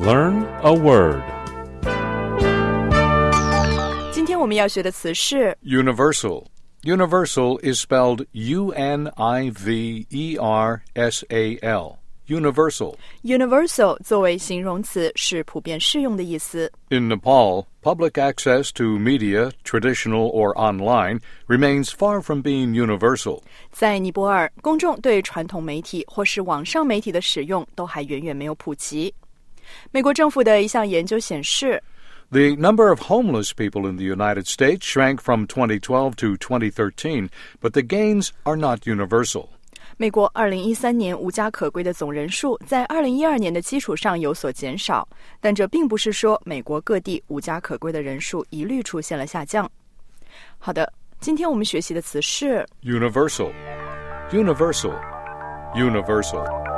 Learn a word. 今天我们要学的词是 Universal. Universal is spelled U N I V E R S A L. Universal. universal，作为形容词是普遍适用的意思。 In Nepal, public access to media, traditional or online, remains far from being universal. 在尼泊尔，公众对传统媒体或是网上媒体的使用都还远远没有普及。 美国政府的一项研究显示， The number of homeless people in the United States shrank from 2012 to 2013, but the gains are not universal. 美国2013年无家可归的总人数在2012年的基础上有所减少，但这并不是说美国各地无家可归的人数一律出现了下降。好的，今天我们学习的词是 Universal. Universal. Universal.